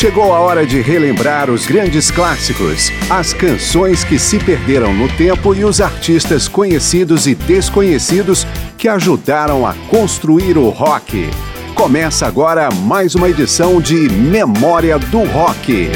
Chegou a hora de relembrar os grandes clássicos, as canções que se perderam no tempo e os artistas conhecidos e desconhecidos que ajudaram a construir o rock. Começa agora mais uma edição de Memória do Rock.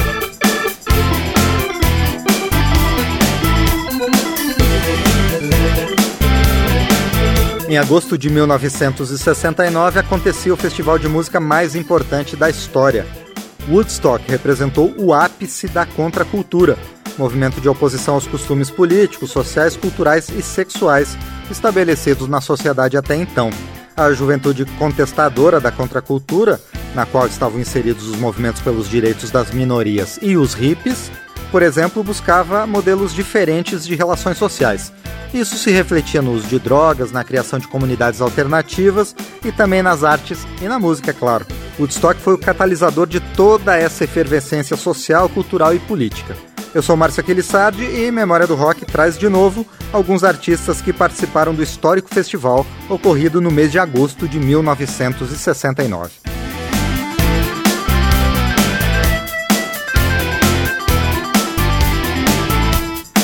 Em agosto de 1969 acontecia o festival de música mais importante da história. Woodstock representou o ápice da contracultura, movimento de oposição aos costumes políticos, sociais, culturais e sexuais estabelecidos na sociedade até então. A juventude contestadora da contracultura, na qual estavam inseridos os movimentos pelos direitos das minorias e os hippies, por exemplo, buscava modelos diferentes de relações sociais. Isso se refletia no uso de drogas, na criação de comunidades alternativas e também nas artes e na música, é claro. Woodstock foi o catalisador de toda essa efervescência social, cultural e política. Eu sou Márcio Aquilissardi e Memória do Rock traz de novo alguns artistas que participaram do histórico festival ocorrido no mês de agosto de 1969.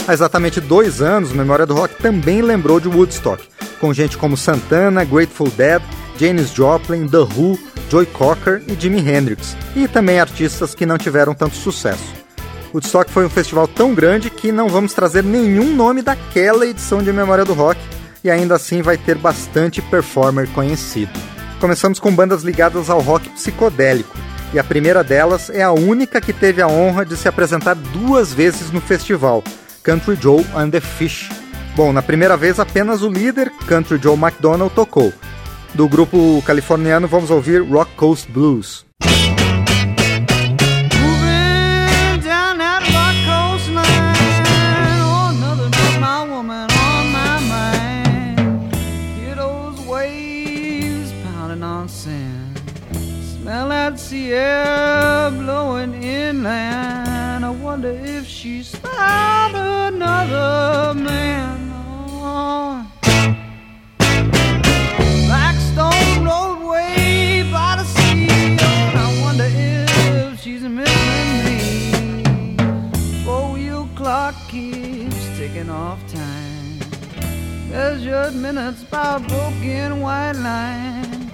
Há exatamente dois anos, Memória do Rock também lembrou de Woodstock, com gente como Santana, Grateful Dead, Janis Joplin, The Who, Joy Cocker e Jimi Hendrix, e também artistas que não tiveram tanto sucesso. Woodstock foi um festival tão grande que não vamos trazer nenhum nome daquela edição de Memória do Rock, e ainda assim vai ter bastante performer conhecido. Começamos com bandas ligadas ao rock psicodélico, e a primeira delas é a única que teve a honra de se apresentar duas vezes no festival, Country Joe and the Fish. Bom, na primeira vez apenas o líder, Country Joe McDonald, tocou. Do grupo californiano vamos ouvir Rock Coast Blues. Sea air blowing inland. I wonder if she's found another man. Measured minutes by a broken white line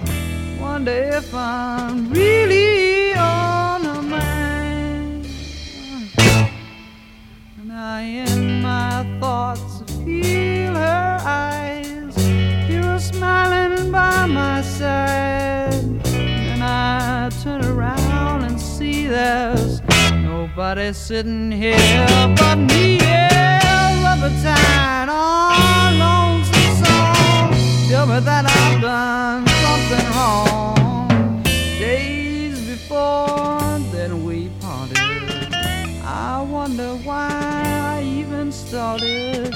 wonder if I'm really on her mind. And I, in my thoughts, feel her eyes, hear her smiling by my side. And I turn around and see there's nobody sitting here but me. Yeah, rubber tied on Tell me that I've done something wrong. Days before then we parted. I wonder why I even started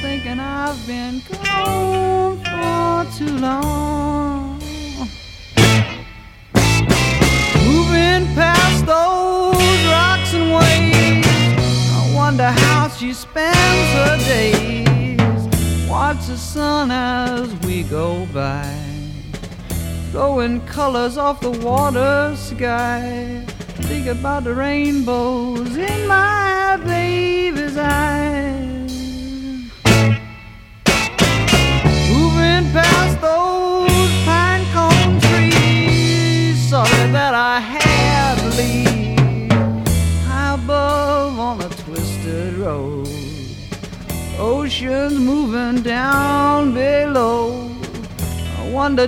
thinking I've been gone for too long. Moving past those rocks and waves, I wonder how she spends her days. Watch the sun as we go by throwing colors off the water sky. Think about the rainbows in my baby's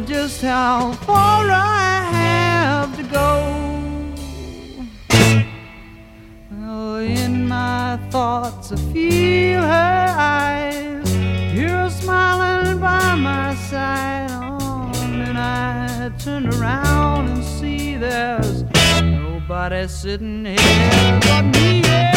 just how far I have to go. Well, in my thoughts, I feel her eyes, hear her smiling by my side. Oh, and I turn around and see there's nobody sitting here but me. Yeah,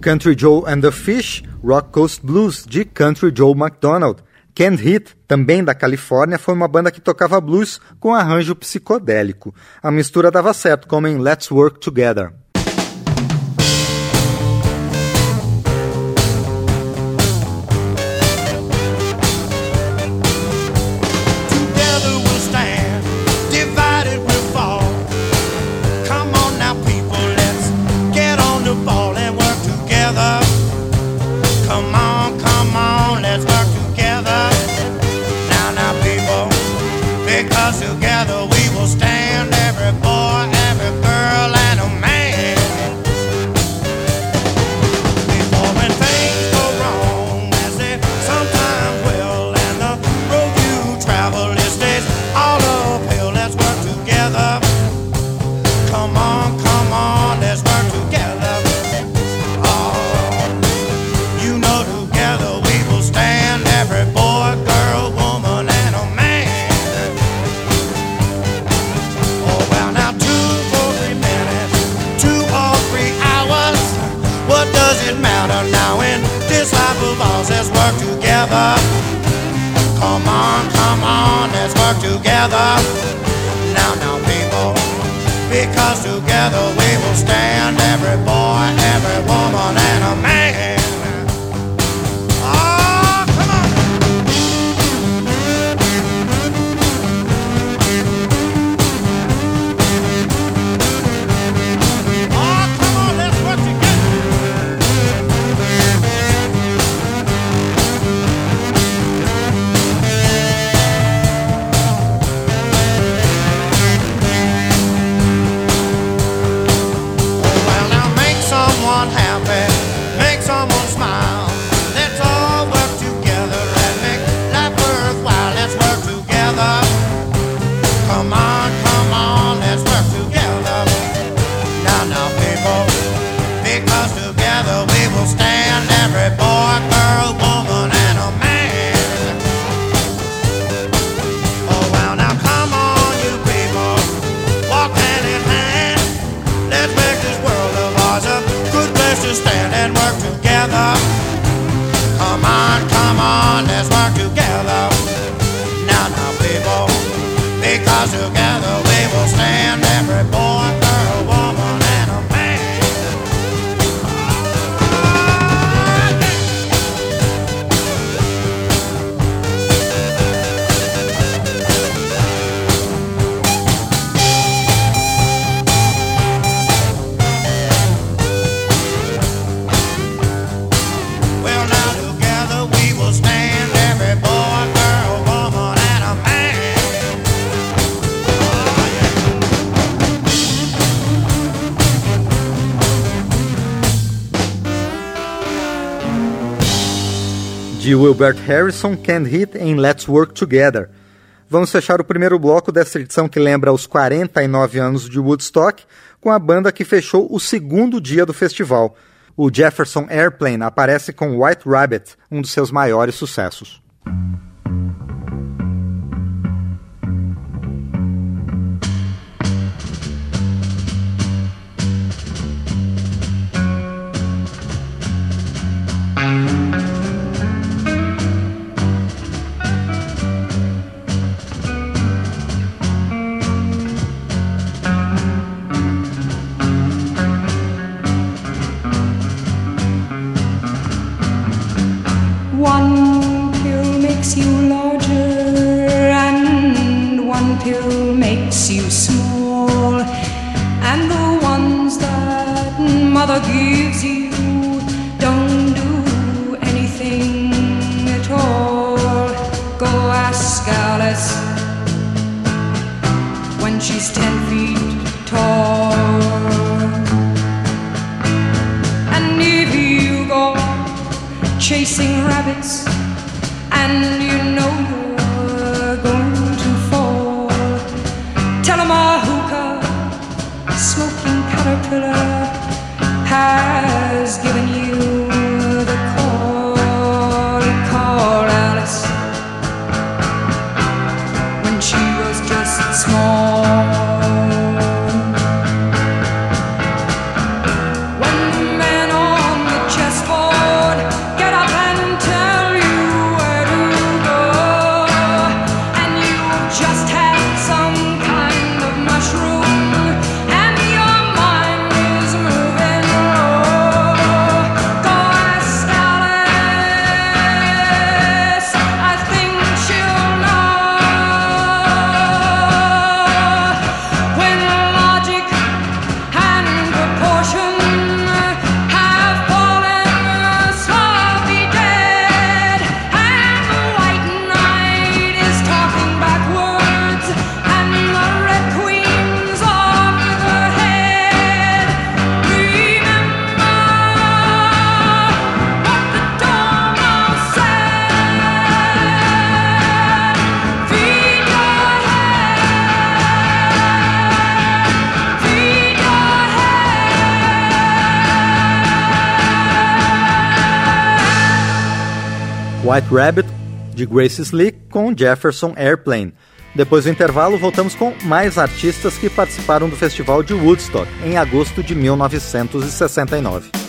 Country Joe and the Fish, Rock Coast Blues, de Country Joe McDonald. Canned Heat, também da Califórnia, foi uma banda que tocava blues com arranjo psicodélico. A mistura dava certo, como em Let's Work Together. Stand. work together. Now, now, people, because together we will stand every boy, every woman. work together. Now, now, people, because together we will stand. De Wilbert Harrison, Can't Hit em Let's Work Together. Vamos fechar o primeiro bloco dessa edição que lembra os 49 anos de Woodstock com a banda que fechou o segundo dia do festival. O Jefferson Airplane aparece com White Rabbit, um dos seus maiores sucessos. makes you small, and the ones that mother gives you don't do anything at all. Go ask Alice when she's ten feet tall. And if you go chasing rabbits, and you know you has given you the call call Alice when she was just small. White Rabbit, de Grace Slick, com Jefferson Airplane. Depois do intervalo, voltamos com mais artistas que participaram do Festival de Woodstock em agosto de 1969.